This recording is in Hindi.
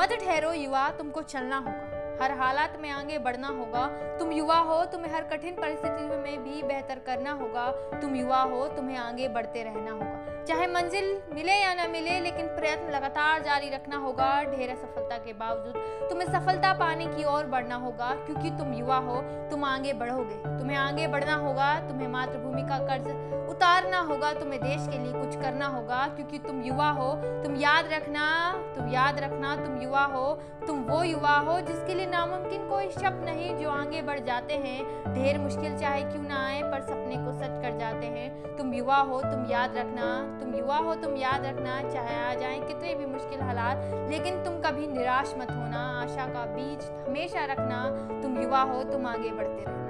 मत ठहरो युवा, तुमको चलना होगा। हर हालात में आगे बढ़ना होगा। तुम युवा हो, तुम्हें हर कठिन परिस्थिति में भी बेहतर करना होगा। तुम युवा हो, तुम्हें आगे बढ़ते रहना होगा। चाहे मंजिल मिले या ना मिले, लेकिन प्रयत्न लगातार जारी रखना होगा। ढेर सफलता के बावजूद तुम्हें सफलता पाने की ओर बढ़ना होगा, क्योंकि तुम युवा हो, तुम आगे बढ़ोगे। तुम्हें आगे बढ़ना होगा, तुम्हें मातृभूमि का कर्ज उतारना होगा, तुम्हें देश के लिए कुछ करना होगा, क्योंकि तुम युवा हो, तुम याद रखना, तुम याद रखना, तुम युवा हो, तुम वो युवा हो जिसके लिए नामुमकिन कोई शब्द नहीं, जो आगे बढ़ जाते हैं। ढेर मुश्किल चाहे क्यों ना आए, पर सपने को सच कर जाते हैं। तुम युवा हो, तुम याद रखना तुम युवा हो, तुम याद रखना, चाहे आ जाए कितने भी मुश्किल हालात, लेकिन तुम कभी निराश मत होना, आशा का बीज हमेशा रखना, तुम युवा हो, तुम आगे बढ़ते रहना